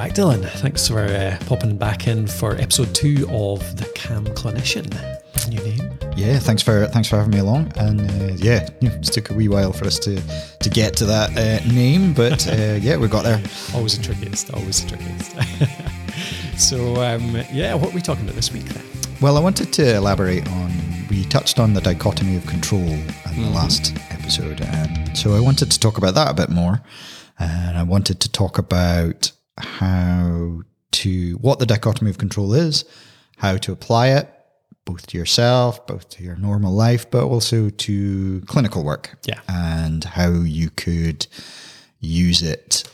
back, Dillon. Thanks for uh, popping back in for episode two of the Calm Clinician. New name. Yeah, thanks for thanks for having me along, and uh, yeah, it took a wee while for us to to get to that uh, name, but uh, yeah, we got there. Always the trickiest. Always the trickiest. so um, yeah, what are we talking about this week then? Well, I wanted to elaborate on. We touched on the dichotomy of control in mm-hmm. the last episode, and so I wanted to talk about that a bit more, and I wanted to talk about how to what the dichotomy of control is, how to apply it both to yourself, both to your normal life, but also to clinical work. Yeah. And how you could use it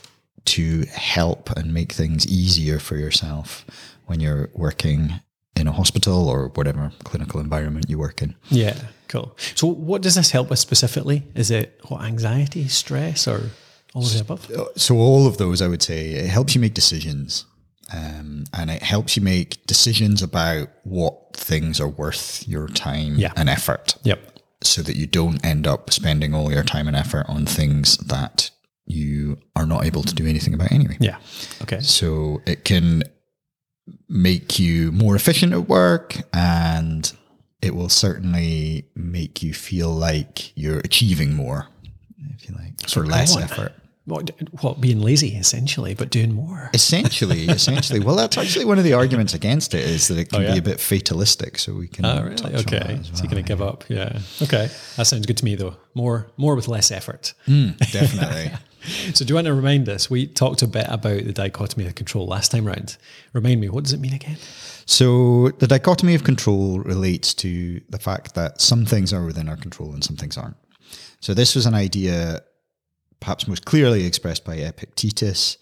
to help and make things easier for yourself when you're working in a hospital or whatever clinical environment you work in. Yeah, cool. So, what does this help with specifically? Is it what anxiety, stress, or all of the above? So, all of those, I would say, it helps you make decisions. Um, and it helps you make decisions about what things are worth your time yeah. and effort. Yep. So that you don't end up spending all your time and effort on things that you are not able to do anything about anyway. Yeah. Okay. So it can make you more efficient at work and it will certainly make you feel like you're achieving more, if you like, for less effort. What, what being lazy essentially, but doing more. Essentially, essentially. Well, that's actually one of the arguments against it is that it can oh, yeah? be a bit fatalistic. So we can. Oh, really? Okay. Well, so you're going to give up? Yeah. Okay. That sounds good to me, though. More, more with less effort. Mm, definitely. so, do you want to remind us? We talked a bit about the dichotomy of control last time round. Remind me, what does it mean again? So, the dichotomy of control relates to the fact that some things are within our control and some things aren't. So, this was an idea perhaps most clearly expressed by Epictetus,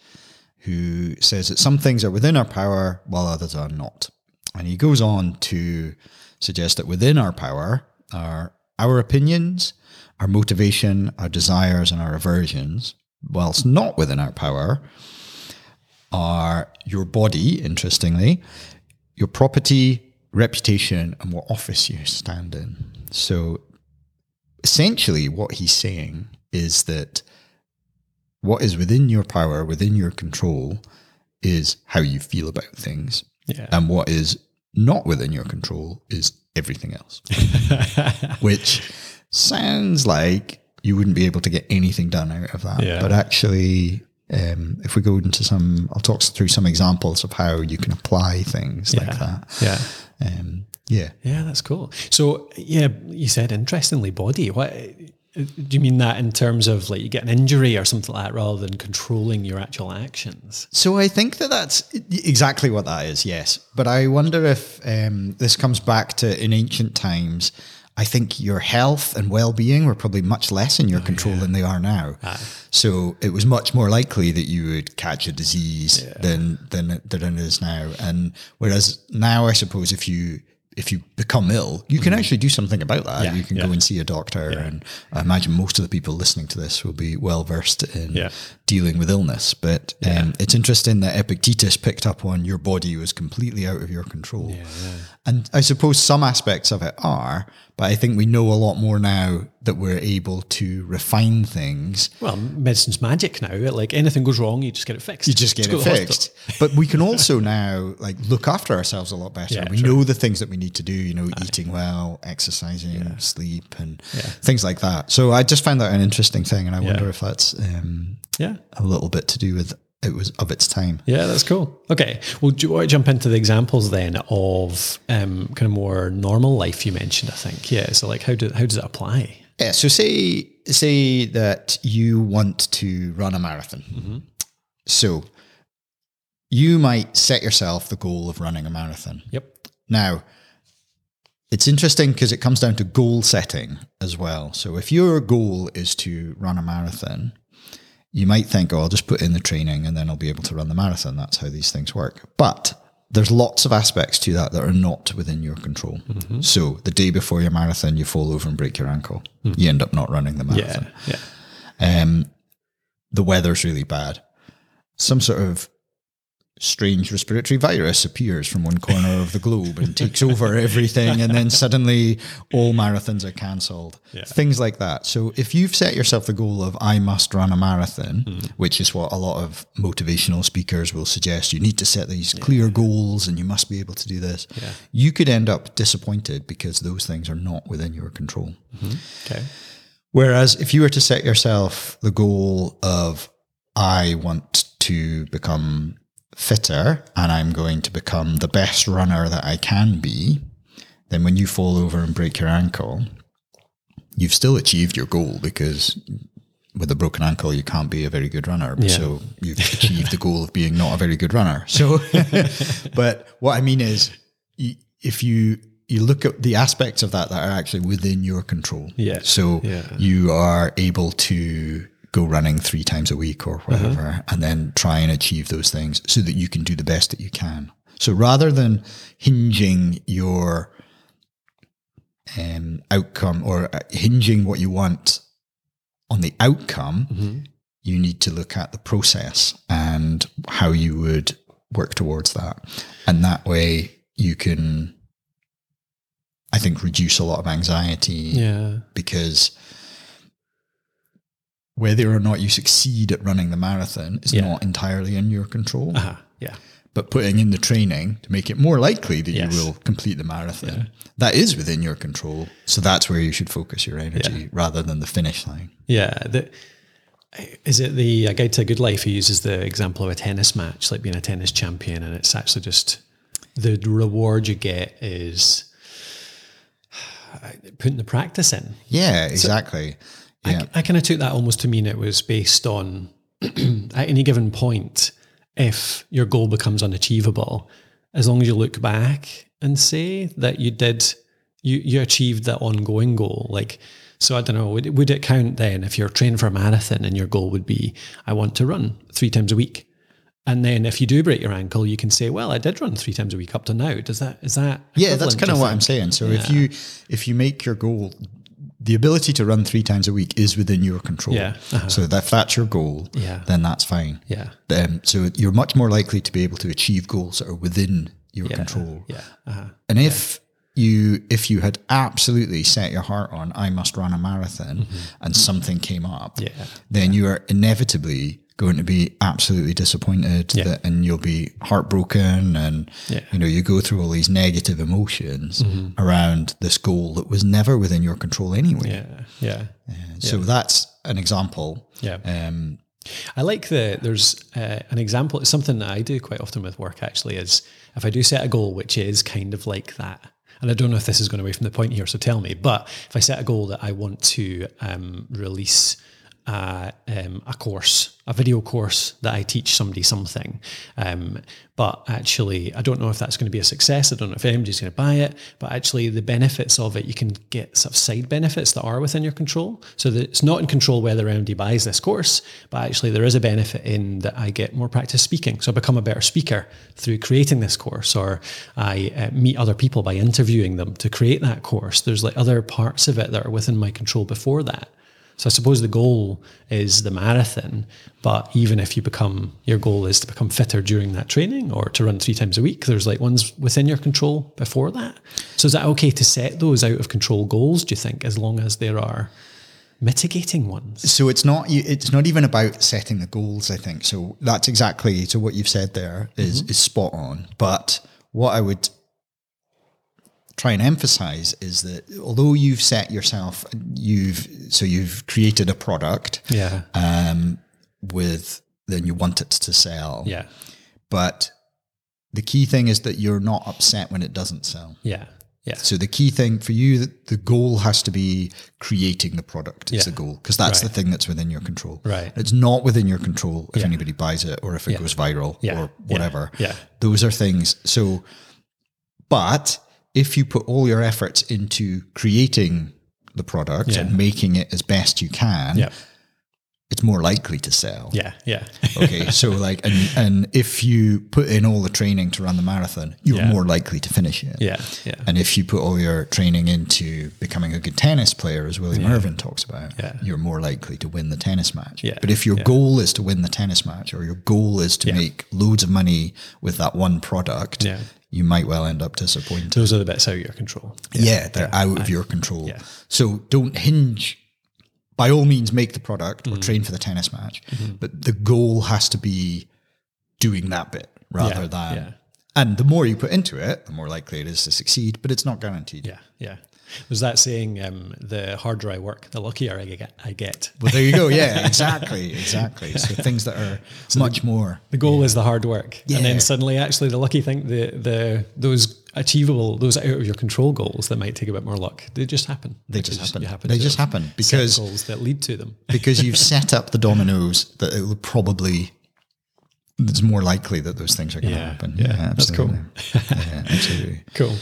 who says that some things are within our power while others are not. And he goes on to suggest that within our power are our opinions, our motivation, our desires, and our aversions, whilst not within our power are your body, interestingly, your property, reputation, and what office you stand in. So essentially, what he's saying is that what is within your power, within your control, is how you feel about things. Yeah. And what is not within your control is everything else. Which sounds like you wouldn't be able to get anything done out of that. Yeah. But actually, um, if we go into some, I'll talk through some examples of how you can apply things yeah. like that. Yeah. Um, yeah. Yeah, that's cool. So, yeah, you said interestingly, body. What do you mean that in terms of like you get an injury or something like that rather than controlling your actual actions? So I think that that's exactly what that is, yes. But I wonder if um, this comes back to in ancient times. I think your health and well being were probably much less in your oh, control yeah. than they are now. Ah. So it was much more likely that you would catch a disease yeah. than, than, than it is now. And whereas now, I suppose, if you if you become ill, you can mm. actually do something about that. Yeah, you can yeah. go and see a doctor. Yeah. And I imagine most of the people listening to this will be well versed in dealing with illness. But um, it's interesting that Epictetus picked up on your body was completely out of your control. And I suppose some aspects of it are, but I think we know a lot more now that we're able to refine things. Well, medicine's magic now. Like anything goes wrong, you just get it fixed. You just get just it fixed. but we can also now like look after ourselves a lot better. Yeah, we know the things that we need to do. You know, Aye. eating well, exercising, yeah. sleep, and yeah. things like that. So I just found that an interesting thing, and I wonder if that's um, yeah a little bit to do with it was of its time. Yeah, that's cool. Okay, well, do you want to jump into the examples then of um, kind of more normal life you mentioned? I think yeah. So like, how do how does it apply? Yeah. So say say that you want to run a marathon. Mm-hmm. So you might set yourself the goal of running a marathon. Yep. Now. It's interesting because it comes down to goal setting as well. So if your goal is to run a marathon, you might think, oh, I'll just put in the training and then I'll be able to run the marathon. That's how these things work. But there's lots of aspects to that that are not within your control. Mm-hmm. So the day before your marathon, you fall over and break your ankle. Mm-hmm. You end up not running the marathon. Yeah. yeah. Um, the weather's really bad. Some sort of strange respiratory virus appears from one corner of the globe and takes over everything and then suddenly all marathons are cancelled. Things like that. So if you've set yourself the goal of i must run a marathon mm-hmm. which is what a lot of motivational speakers will suggest you need to set these clear goals and you must be able to do this you could end up disappointed because those things are not within your control. Mm-hmm. Okay. Whereas if you were to set yourself the goal of, I want to become fitter and I'm going to become the best runner that I can be, then when you fall over and break your ankle, you've still achieved your goal because with a broken ankle, you can't be a very good runner. Yeah. So you've achieved the goal of being not a very good runner. So, but what I mean is, if you you look at the aspects of that that are actually within your control. Yeah. So Yeah. you are able to go running three times a week or whatever, and then try and achieve those things so that you can do the best that you can. So rather than hinging your um, outcome or uh, hinging what you want on the outcome, you need to look at the process and how you would work towards that. And that way you can, I think, reduce a lot of anxiety Yeah. because whether or not you succeed at running the marathon is Yeah. not entirely in your control. Uh-huh. Yeah. But putting in the training to make it more likely that Yes. you will complete the marathon, that is within your control. So that's where you should focus your energy rather than the finish line. Yeah. The, is it the Guide to a Good Life who uses the example of a tennis match, like being a tennis champion, and it's actually just the reward you get is putting the practice in. Yeah, exactly. Yeah. I kind of took that almost to mean it was based on at any given point, if your goal becomes unachievable, as long as you look back and say that you did, you you achieved that ongoing goal. Like, so I don't know, would, would it count then if you're training for a marathon and your goal would be, I want to run three times a week? And then if you do break your ankle, you can say, well, I did run three times a week up to now. Does that, is that? Yeah, that's kind of what I'm saying. So if you if you make your goal, the ability to run three times a week is within your control. Yeah, uh-huh. So that if that's your goal, Yeah. then that's fine. Yeah. Um, so you're much more likely to be able to achieve goals that are within your control. Yeah. Uh-huh. And if you if you had absolutely set your heart on I must run a marathon and something came up, Mm-hmm. Yeah. then you are inevitably going to be absolutely disappointed Yeah. that, and you'll be heartbroken and Yeah. Mm-hmm. you know you go through all these negative emotions around this goal that was never within your control anyway. Yeah. Yeah. And So that's an example. Yeah. Um, I like the there's uh, an example. It's something that I do quite often with work. Actually, is if I do set a goal which is kind of like that, and I don't know if this is going away from the point here, so tell me. But if I set a goal that I want to um, release uh, um, a course, a video course that I teach somebody something, um, but actually I don't know if that's going to be a success. I don't know if anybody's going to buy it, but actually the benefits of it, you can get sort of side benefits that are within your control. So that it's not in control whether anybody buys this course, but actually there is a benefit in that I get more practice speaking. So I become a better speaker through creating this course, or I uh, meet other people by interviewing them to create that course. There's like other parts of it that are within my control before that. So I suppose the goal is the marathon, but even if you become your goal is to become fitter during that training or to run three times a week, there's like ones within your control before that. So is that okay to set those out of control goals? Do you think, as long as there are mitigating ones? So it's not it's not even about setting the goals. I think so. That's exactly so. What you've said there is mm-hmm. is spot on. But what I would try and emphasize is that although you've set yourself, you've so you've created a product Yeah, um, with then you want it to sell. yeah, But the key thing is that you're not upset when it doesn't sell. yeah, yeah, So the key thing for you, the- goal has to be creating the product. Is Yeah. the goal because that's Right. the thing that's within your control. Right. It's not within your control if Yeah. anybody buys it or if it Yeah. goes viral or whatever. Yeah. Yeah. Those are things. So, but if you put all your efforts into creating the product Yeah. and making it as best you can, yeah, it's more likely to sell. Yeah, yeah. Okay, so like, and and if you put in all the training to run the marathon, you're Yeah. more likely to finish it. Yeah, yeah. And if you put all your training into becoming a good tennis player, as William Irvine talks about, you're more likely to win the tennis match. Yeah, But if your goal is to win the tennis match, or your goal is to make loads of money with that one product, Yeah. You might well end up disappointed. Those are the bits out of your control. Yeah, they're out of your control. Yeah. So don't hinge. By all means, make the product or mm. train for the tennis match, mm-hmm. but the goal has to be doing that bit rather Yeah, than. yeah. And the more you put into it, the more likely it is to succeed. But it's not guaranteed. Yeah, yeah. Was that saying um, the harder I work, the luckier I get? I get. Well, there you go. Yeah, exactly, exactly. So things that are much more. The goal is the hard work, and then suddenly, actually, the lucky thing, the the those achievable, those out of your control goals that might take a bit more luck, they just happen. They just happen. you They just happen because goals that lead to them. because you've set up the dominoes that it will probably. It's more likely that those things are going to Yeah, happen. yeah, that's cool. absolutely. yeah, absolutely. Cool.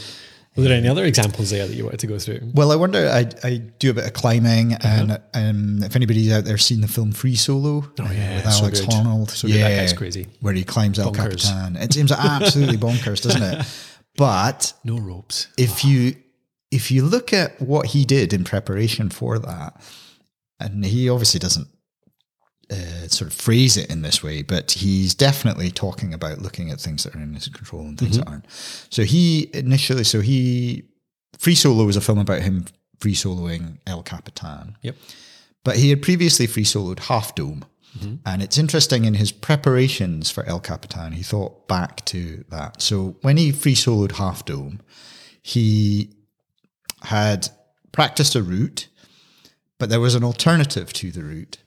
Were there any other examples there that you wanted to go through? Well, I wonder. I, I do a bit of climbing, and um, if anybody's out there seen the film Free Solo, oh yeah, with Alex good. Honnold, So good. That guy's crazy. where he climbs El Bonkers. Capitan. It seems absolutely bonkers, doesn't it? But No ropes. if you if you look at what he did in preparation for that, and he obviously doesn't uh, sort of phrase it in this way, but he's definitely talking about looking at things that are in his control and things that aren't. So he initially, so he Free Solo was a film about him free soloing El Capitan. Yep. But he had previously free soloed Half Dome. And it's interesting in his preparations for El Capitan, he thought back to that. So when he free soloed Half Dome, he had practiced a route, but there was an alternative to the route.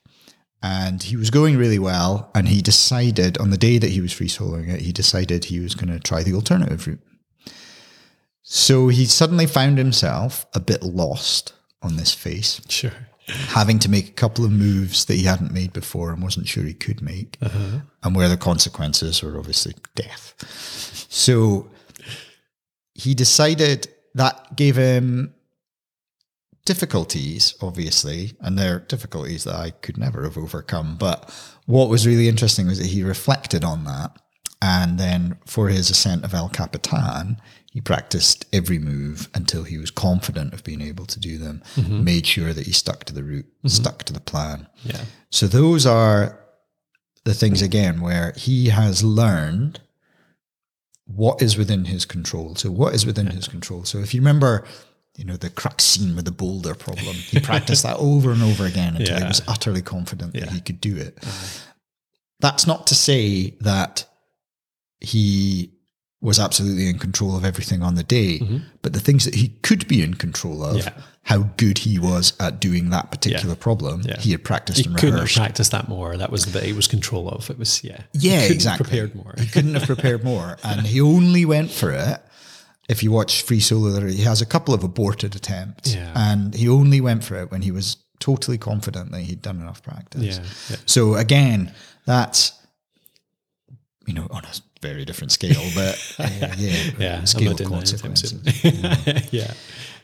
And he was going really well. And he decided on the day that he was free soloing it, he decided he was going to try the alternative route. So he suddenly found himself a bit lost on this face Sure. having to make a couple of moves that he hadn't made before and wasn't sure he could make, uh-huh. and where the consequences were obviously death. So he decided that gave him difficulties, obviously, and they're difficulties that I could never have overcome. But what was really interesting was that he reflected on that. And then for his ascent of El Capitan, he practiced every move until he was confident of being able to do them, mm-hmm. made sure that he stuck to the route, mm-hmm. stuck to the plan. Yeah. So those are the things again where he has learned what is within his control. So what is within his control? So if you remember, you know, the crux scene with the boulder problem, he practiced that over and over again until he was utterly confident that he could do it. That's not to say that he was absolutely in control of everything on the day, but the things that he could be in control of, Mm-hmm. Yeah. how good he was at doing that particular problem, Yeah. he had practiced He and couldn't have rehearsed. practiced that more. That was the bit he was control of. It was yeah. Yeah, exactly. Prepared more. He couldn't have prepared more, and he only went for it. If you watch Free Solo, there he has a couple of aborted attempts, Yeah. and he only went for it when he was totally confident that he'd done enough practice. Yeah, yeah. So again, that's you know on a very different scale, but uh, yeah, Yeah, scale of doing that anytime consequences. yeah.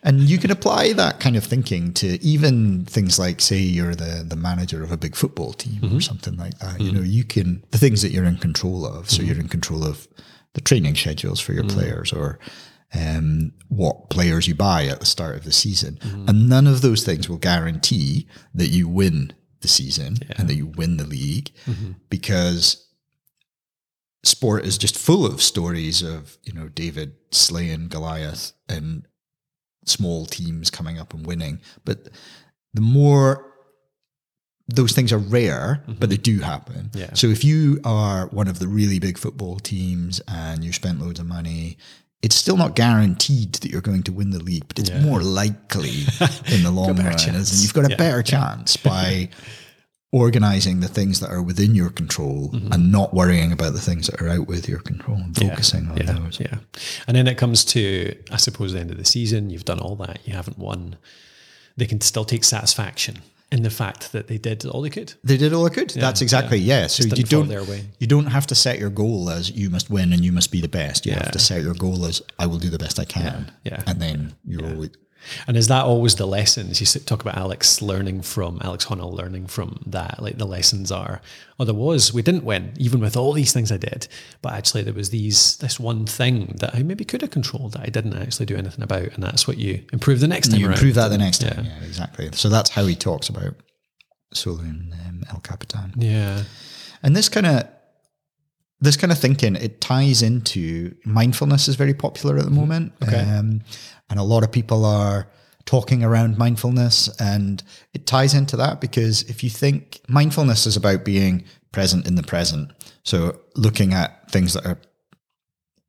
And you can apply that kind of thinking to even things like, say, you're the the manager of a big football team Mm-hmm. or something like that. You know, you can the things that you're in control of. So Mm-hmm. you're in control of the training schedules for your players, or um, what players you buy at the start of the season, Mm-hmm. and none of those things will guarantee that you win the season and that you win the league, Mm-hmm. because sport is just full of stories of you know David slaying Goliath and small teams coming up and winning. But the more those things are rare, but they do happen. Yeah. So if you are one of the really big football teams and you spent loads of money, it's still not guaranteed that you're going to win the league, but it's Yeah. more likely in the long run. chance. And you've got a Yeah, better chance by organizing the things that are within your control mm-hmm. and not worrying about the things that are out with your control and focusing on those. Yeah. And then it comes to, I suppose, the end of the season, you've done all that, you haven't won. They can still take satisfaction in the fact that they did all they could. They did all they could. That's exactly yeah. So you don't their way. you don't have to set your goal as you must win and you must be the best. You Yeah. have to set your goal as I will do the best I can. Yeah, yeah. And then you're always And is that always the lessons you talk about? Alex learning from Alex Honnold learning from that. Like the lessons are, oh, there was we didn't win even with all these things I did, but actually there was these this one thing that I maybe could have controlled that I didn't actually do anything about, and that's what you improve the next time. You around. improve that the next time. Yeah, exactly. So that's how he talks about Solo and um, El Capitan. Yeah, and this kind of this kind of thinking it ties into mindfulness is very popular at the moment. Okay. um, and a lot of people are talking around mindfulness and it ties into that because if you think mindfulness is about being present in the present so looking at things that are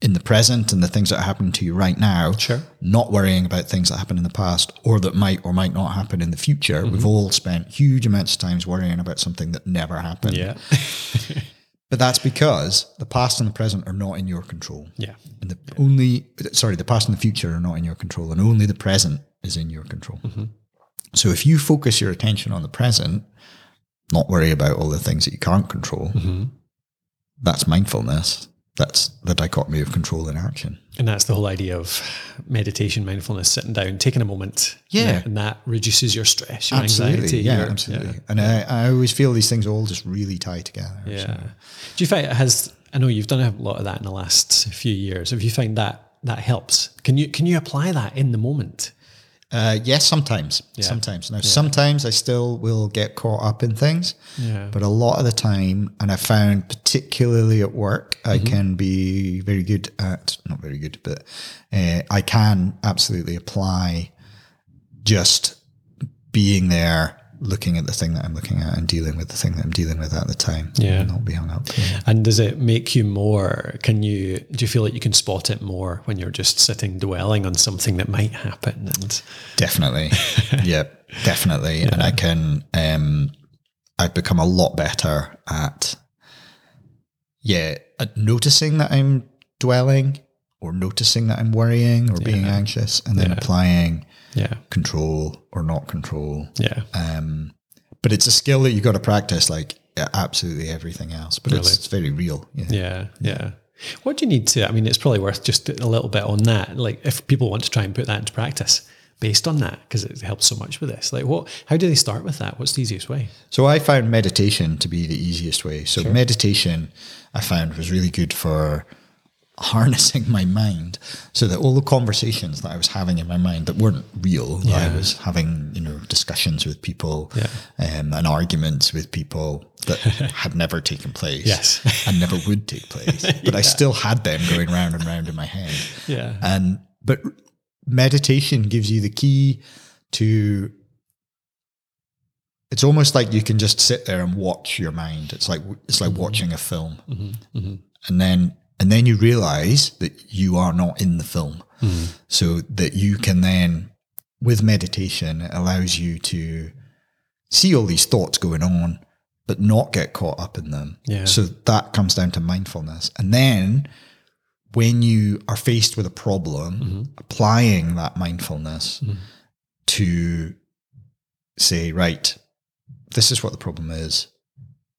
in the present and the things that are happening to you right now Sure. not worrying about things that happened in the past or that might or might not happen in the future. We've all spent huge amounts of times worrying about something that never happened. Yeah, but that's because the past and the present are not in your control. yeah, And the only, sorry, the past and the future are not in your control, and only the present is in your control. Mm-hmm. So if you focus your attention on the present, not worry about all the things that you can't control, mm-hmm. that's mindfulness. That's the dichotomy of control and action. and that's the whole idea of meditation, mindfulness, sitting down, taking a moment. Yeah. and that reduces your stress, your Absolutely. anxiety. Yeah, your- absolutely. And I, I always feel these things all just really tie together. Yeah. So- Do you find it has? I know you've done a lot of that in the last few years. Have you find that that helps? Can you can you apply that in the moment? Uh, yes, sometimes. Sometimes. Now, sometimes I still will get caught up in things, Yeah. but a lot of the time, and I found particularly at work, I can be very good at, not very good, but uh, I can absolutely apply just being there, looking at the thing that I'm looking at and dealing with the thing that I'm dealing with at the time. Yeah. and Not be hung up. And does it make you more? Can you do you feel like you can spot it more when you're just sitting dwelling on something that might happen? And Definitely. yeah, definitely. And I can, um, I've become a lot better at, yeah, at noticing that I'm dwelling or noticing that I'm worrying or being anxious and then applying yeah, control or not control. yeah, Um, but it's a skill that you've got to practice like absolutely everything else, but it's, it's very real. Yeah. yeah, yeah. What do you need to? I mean, it's probably worth just a little bit on that. Like, if people want to try and put that into practice based on that, because it helps so much with this. Like, what? How do they start with that? What's the easiest way? So I found meditation to be the easiest way. So meditation I found was really good for harnessing my mind so that all the conversations that I was having in my mind that weren't real, I was having, you know, discussions with people Yeah. um, and arguments with people that had never taken place Yes. and never would take place. But I still had them going round and round in my head. Yeah, And but meditation gives you the key to it's almost like you can just sit there and watch your mind. It's like it's like mm-hmm. watching a film. Mm-hmm. Mm-hmm. And then and then you realize that you are not in the film. Mm. So that you can then with meditation it allows you to see all these thoughts going on but not get caught up in them. Yeah. So that comes down to mindfulness. And then when you are faced with a problem, mm-hmm. applying that mindfulness mm. to say, right, this is what the problem is.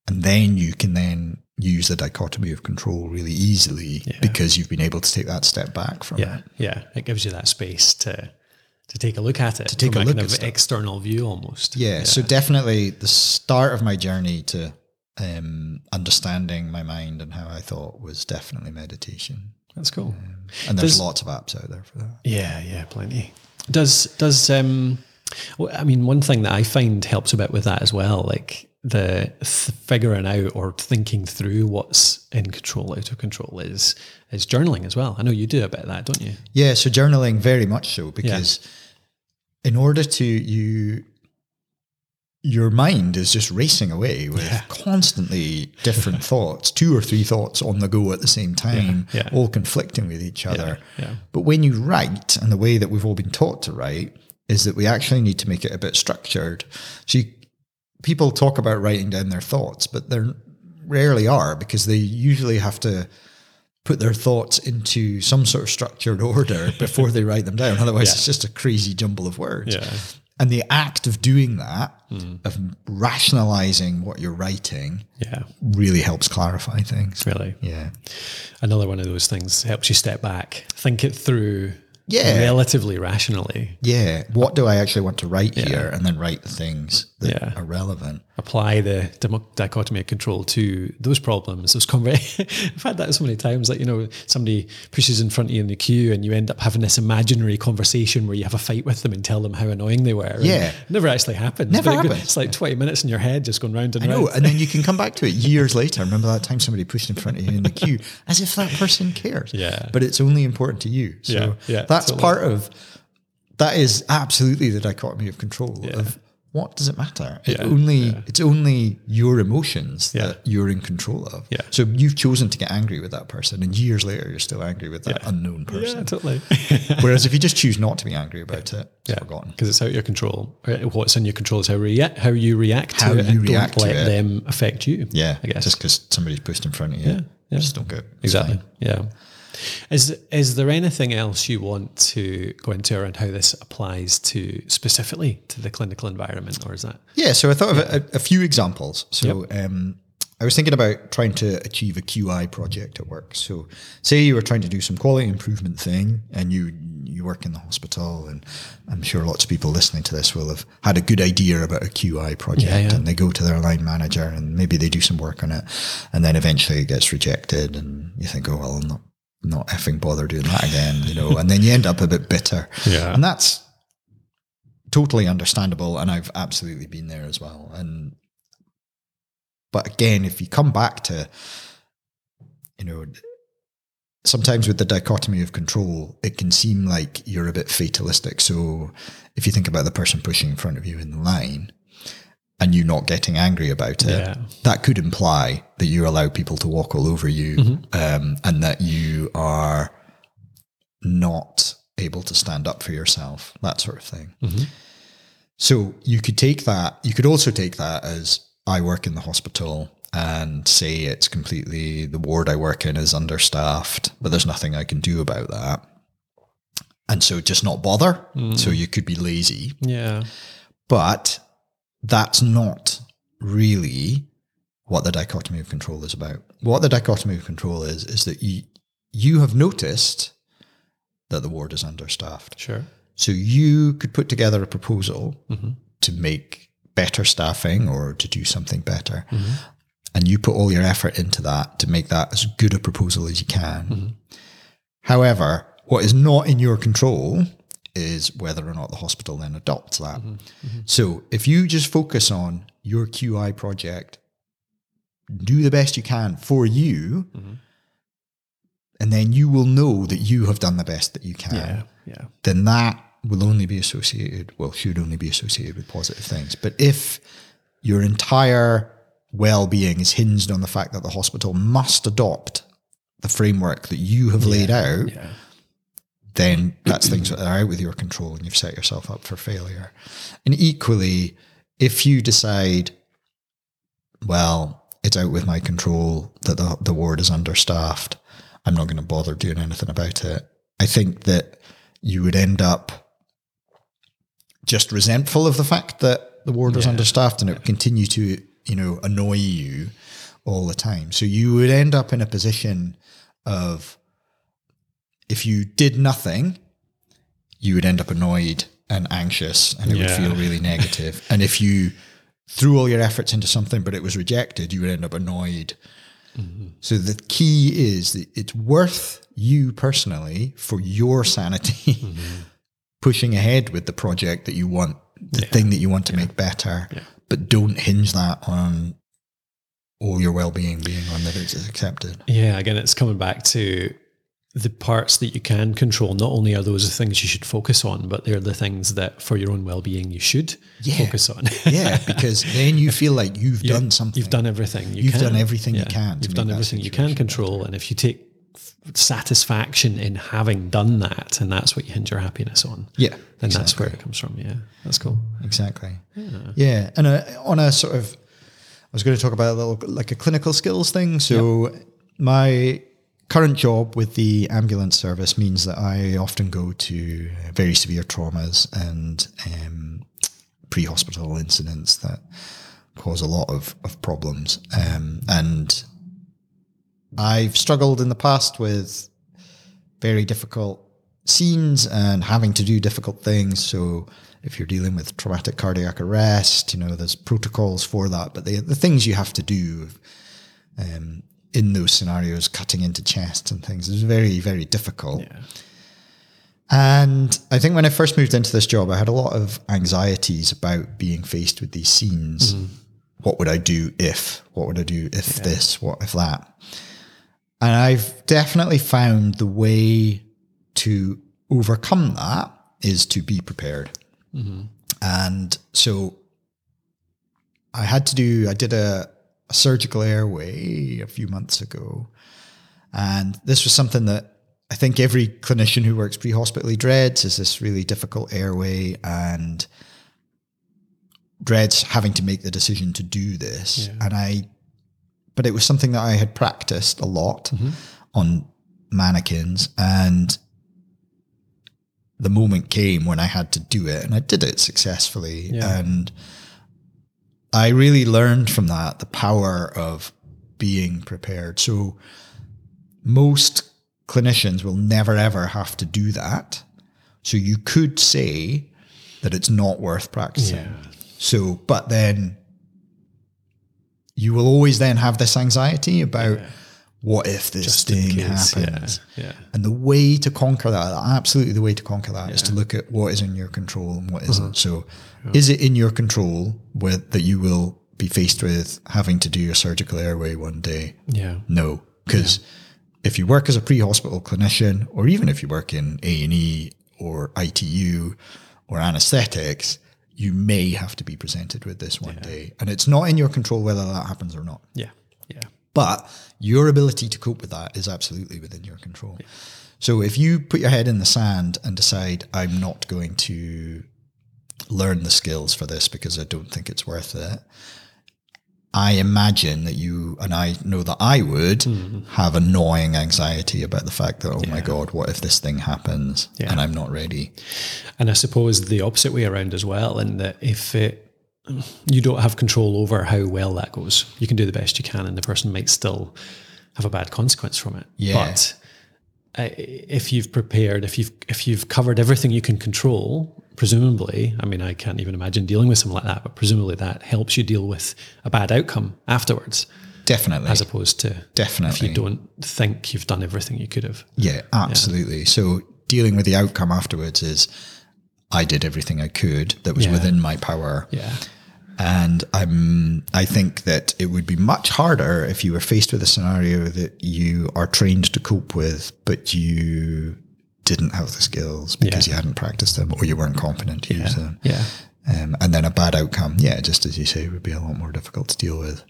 And then you can then use the dichotomy of control really easily because you've been able to take that step back from yeah, it. yeah. It gives you that space to to take a look at it, to take a look kind at of stuff. external view almost. Yeah, So definitely the start of my journey to um, understanding my mind and how I thought was definitely meditation. that's cool. And there's Does- lots of apps out there for that. Yeah, yeah, plenty. Does does um, well, I mean, one thing that I find helps a bit with that as well, like the th- figuring out or thinking through what's in control, out of control, is is journaling as well. I know you do a bit of that, don't you? Yeah, so journaling very much so because in order to you your mind is just racing away with Yeah. constantly different thoughts, two or three thoughts on the go at the same time, yeah. all conflicting with each other. yeah. But when you write, and the way that we've all been taught to write is that we actually need to make it a bit structured. So you, people talk about writing down their thoughts, but they rarely are because they usually have to put their thoughts into some sort of structured order before they write them down. Otherwise, it's just a crazy jumble of words. Yeah. And the act of doing that, hmm. of rationalizing what you're writing, Yeah, really helps clarify things. really. Yeah. Another one of those things helps you step back, think it through, Yeah. relatively rationally. Yeah. What do I actually want to write here? And then write the things that Yeah. are relevant. apply the dichotomy of control to those problems. Those conver- I've had that so many times. Like you know, somebody pushes in front of you in the queue, and you end up having this imaginary conversation where you have a fight with them and tell them how annoying they were. Yeah. it never actually happens. Never but it. It's like twenty minutes in your head just going round and I round. know, and then you can come back to it years later. Remember that time somebody pushed in front of you in the queue, as if that person cares. Yeah. but it's only important to you. So Yeah, yeah, that's totally. part of that. Is absolutely the dichotomy of control of what does it matter? It Yeah, only it's only your emotions Yeah. that you're in control of. Yeah. So you've chosen to get angry with that person, and years later you're still angry with that Yeah. unknown yeah, person. totally. Whereas if you just choose not to be angry about it, it's yeah, forgotten. because it's out of your control. Uh, What's in your control is how react, how you react to How it, you and react don't to let it. them affect you. Yeah, I guess just because somebody's pushed in front of you, Yeah, yeah. just don't go. It's Exactly. fine. Yeah. Is is there anything else you want to go into around how this applies to specifically to the clinical environment, or is that Yeah, so I thought of a, a few examples. So um, I was thinking about trying to achieve a QI project at work. So say you were trying to do some quality improvement thing and you you work in the hospital and I'm sure lots of people listening to this will have had a good idea about a QI project Yeah, yeah. and they go to their line manager and maybe they do some work on it and then eventually it gets rejected and you think, oh well I'm not not effing bother doing that again, you know, and then you end up a bit bitter. Yeah. And that's totally understandable and I've absolutely been there as well. And but again, if you come back to you know sometimes with the dichotomy of control, it can seem like you're a bit fatalistic. So if you think about the person pushing in front of you in the line and you not getting angry about it, Yeah. that could imply that you allow people to walk all over you mm-hmm. um, and that you are not able to stand up for yourself, that sort of thing. Mm-hmm. So you could take that, you could also take that as I work in the hospital and say it's completely the ward I work in is understaffed, but there's nothing I can do about that. And so just not bother. Mm. So you could be lazy, yeah, but that's not really what the dichotomy of control is about. What the dichotomy of control is, is that you, you have noticed that the ward is understaffed. sure, So you could put together a proposal mm-hmm. to make better staffing or to do something better. Mm-hmm. And you put all your effort into that to make that as good a proposal as you can. Mm-hmm. However, what is not in your control is whether or not the hospital then adopts that. So if you just focus on your QI project, do the best you can for you, and then you will know that you have done the best that you can yeah, yeah, then that will only be associated, well, should only be associated with positive things. But if your entire well being is hinged on the fact that the hospital must adopt the framework that you have laid out, yeah, then that's things that are out with your control and you've set yourself up for failure. And equally, if you decide, well, it's out with my control that the, the ward is understaffed, I'm not going to bother doing anything about it. I think that you would end up just resentful of the fact that the ward was Yeah. understaffed and it would continue to, you know, annoy you all the time. So you would end up in a position of if you did nothing, you would end up annoyed and anxious and it would feel really negative. And if you threw all your efforts into something but it was rejected, you would end up annoyed. Mm-hmm. So the key is that it's worth you personally for your sanity mm-hmm. pushing ahead with the project that you want, the thing that you want to make better, but don't hinge that on all your well-being being on that it's accepted. yeah. Again, it's coming back to the parts that you can control. Not only are those the things you should focus on, but they're the things that, for your own well-being, you should Yeah. focus on. Yeah, because then you feel like you've done something. You've done everything. You You've can. done everything you can You've done everything you can control, and if you take satisfaction in having done that, and that's what you hinge your happiness on, Yeah, then that's where it comes from. Yeah, that's cool. exactly. Yeah, and uh on a sort of, I was going to talk about a little like a clinical skills thing. So my current job with the ambulance service means that I often go to very severe traumas and um, pre-hospital incidents that cause a lot of, of problems. Um, and I've struggled in the past with very difficult scenes and having to do difficult things. So if you're dealing with traumatic cardiac arrest, you know, there's protocols for that. But the, the things you have to do um, in those scenarios, cutting into chests and things, is very, very difficult. Yeah. And I think when I first moved into this job, I had a lot of anxieties about being faced with these scenes. Mm-hmm. What would I do if? What would I do if this? What if that? And I've definitely found the way to overcome that is to be prepared. Mm-hmm. And so I had to do, I did a, a surgical airway a few months ago. And this was something that I think every clinician who works pre-hospitally dreads is this really difficult airway and dreads having to make the decision to do this. And I, but it was something that I had practiced a lot mm-hmm. on mannequins and the moment came when I had to do it and I did it successfully. Yeah. And I really learned from that the power of being prepared. So most clinicians will never ever have to do that. So you could say that it's not worth practicing. Yeah. So, but then you will always then have this anxiety about what if this Just thing case, happens? yeah. And the way to conquer that, absolutely the way to conquer that is to look at what is in your control and what isn't. Uh-huh. So, is it in your control with, that you will be faced with having to do a surgical airway one day? Yeah. No, because if you work as a pre-hospital clinician, or even if you work in A and E or ITU or anaesthetics, you may have to be presented with this one day, and it's not in your control whether that happens or not. Yeah. Yeah. But your ability to cope with that is absolutely within your control. So if you put your head in the sand and decide, I'm not going to learn the skills for this because I don't think it's worth it, I imagine that you, and I know that I would, mm-hmm. have annoying anxiety about the fact that, oh my God, what if this thing happens Yeah. and I'm not ready? And I suppose the opposite way around as well, in that if it you don't have control over how well that goes, you can do the best you can, and the person might still have a bad consequence from it. Yeah. But uh, if you've prepared, if you've if you've covered everything you can control, presumably, I mean, I can't even imagine dealing with something like that, but presumably that helps you deal with a bad outcome afterwards, Definitely. as opposed to definitely if you don't think you've done everything you could have. Yeah, absolutely. So dealing with the outcome afterwards is I did everything I could that was Yeah. within my power. Yeah. And I'm I think that it would be much harder if you were faced with a scenario that you are trained to cope with, but you didn't have the skills because Yeah. you hadn't practiced them or you weren't confident to use them. Yeah. Um, and then a bad outcome, yeah, just as you say, would be a lot more difficult to deal with.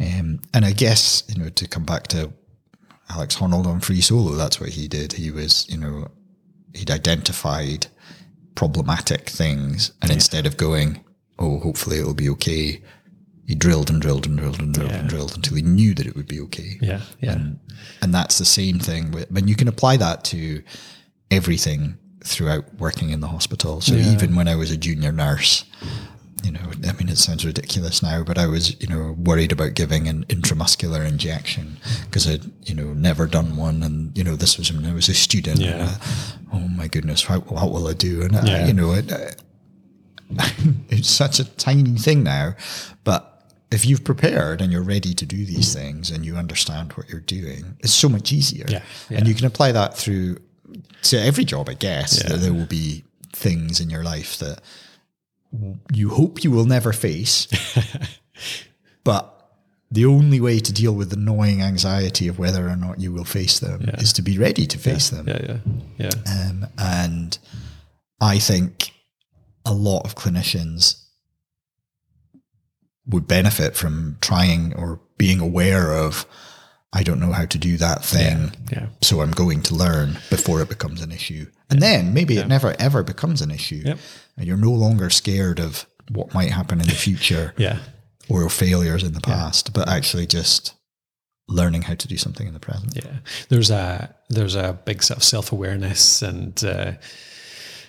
Um, and I guess, you know, to come back to Alex Honnold on Free Solo, that's what he did. He was, you know, he'd identified problematic things. And instead of going, oh, hopefully it'll be okay, he drilled and drilled and drilled and drilled and drilled until he knew that it would be okay. Yeah. Yeah. And, and that's the same thing with, and you can apply that to everything throughout working in the hospital. So even when I was a junior nurse, you know, I mean, it sounds ridiculous now, but I was, you know, worried about giving an intramuscular injection because I'd, you know, never done one. And, you know, this was when I was a student. Yeah. uh, oh my goodness, how, what will I do? And, I, you know, it, it's such a tiny thing now, but if you've prepared and you're ready to do these things and you understand what you're doing, it's so much easier. Yeah, And you can apply that through to every job, I guess. Yeah. That there will be things in your life that you hope you will never face, but the only way to deal with the gnawing anxiety of whether or not you will face them is to be ready to face them. Yeah. Yeah. Yeah. Um, and I think a lot of clinicians would benefit from trying or being aware of, I don't know how to do that thing. Yeah. So I'm going to learn before it becomes an issue. And then maybe it never ever becomes an issue. Yep. And you're no longer scared of what might happen in the future Yeah. or failures in the past, but actually just learning how to do something in the present. Yeah, there's a there's a big sort of self awareness and uh,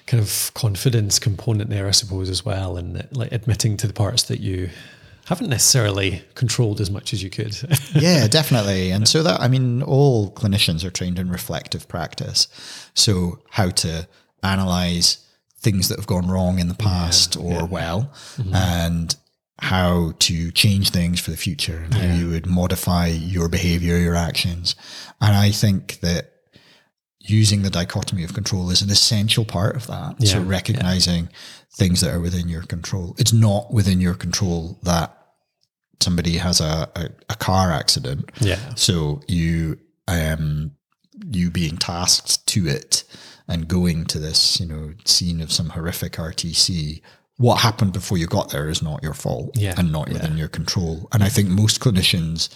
kind of confidence component there, I suppose, as well, and like admitting to the parts that you haven't necessarily controlled as much as you could. yeah, definitely. And so that, I mean, all clinicians are trained in reflective practice. So how to analyze things that have gone wrong in the past yeah, or yeah. well, mm-hmm. and how to change things for the future and how you would modify your behavior, your actions. And I think that using the dichotomy of control is an essential part of that. Yeah, so recognizing yeah. things that are within your control. It's not within your control that somebody has a, a, a car accident. Yeah. So you um you being tasked to it and going to this, you know, scene of some horrific RTC what happened before you got there is not your fault yeah, and not within yeah. your control. And I think most clinicians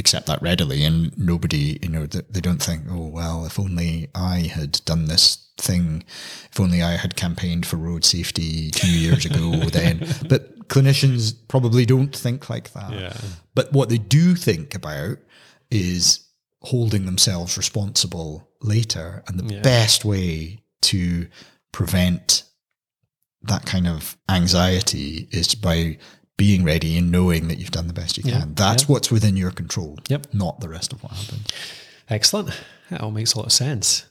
accept that readily and nobody, you know, they don't think, oh, well, if only I had done this thing, if only I had campaigned for road safety two years ago, then. But clinicians probably don't think like that. Yeah. But what they do think about is holding themselves responsible later. And the yeah. best way to prevent that kind of anxiety is by being ready and knowing that you've done the best you can. Yeah, That's yeah. what's within your control, yep. not the rest of what happens. Excellent. That all makes a lot of sense.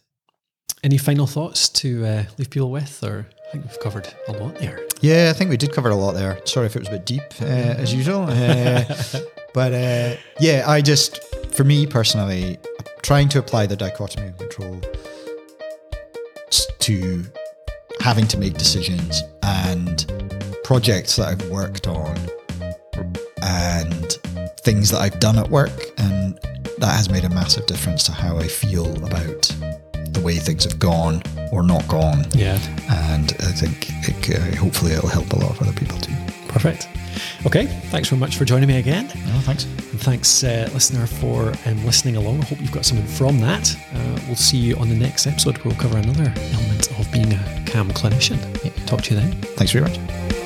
Any final thoughts to uh, leave people with, or I think we've covered a lot there. Yeah, I think we did cover a lot there. Sorry if it was a bit deep, uh, as usual. Uh, but uh, yeah, I just, for me personally, trying to apply the dichotomy of control to having to make decisions and projects that I've worked on and things that I've done at work. And that has made a massive difference to how I feel about the way things have gone or not gone. Yeah. And I think it, uh, hopefully it'll help a lot of other people too. Perfect. Okay, thanks very much for joining me again. No, thanks. And thanks, uh, listener, for um, listening along. I hope you've got something from that. Uh, we'll see you on the next episode. We'll cover another element of being a calm clinician. Yeah. Talk to you then. Thanks very much.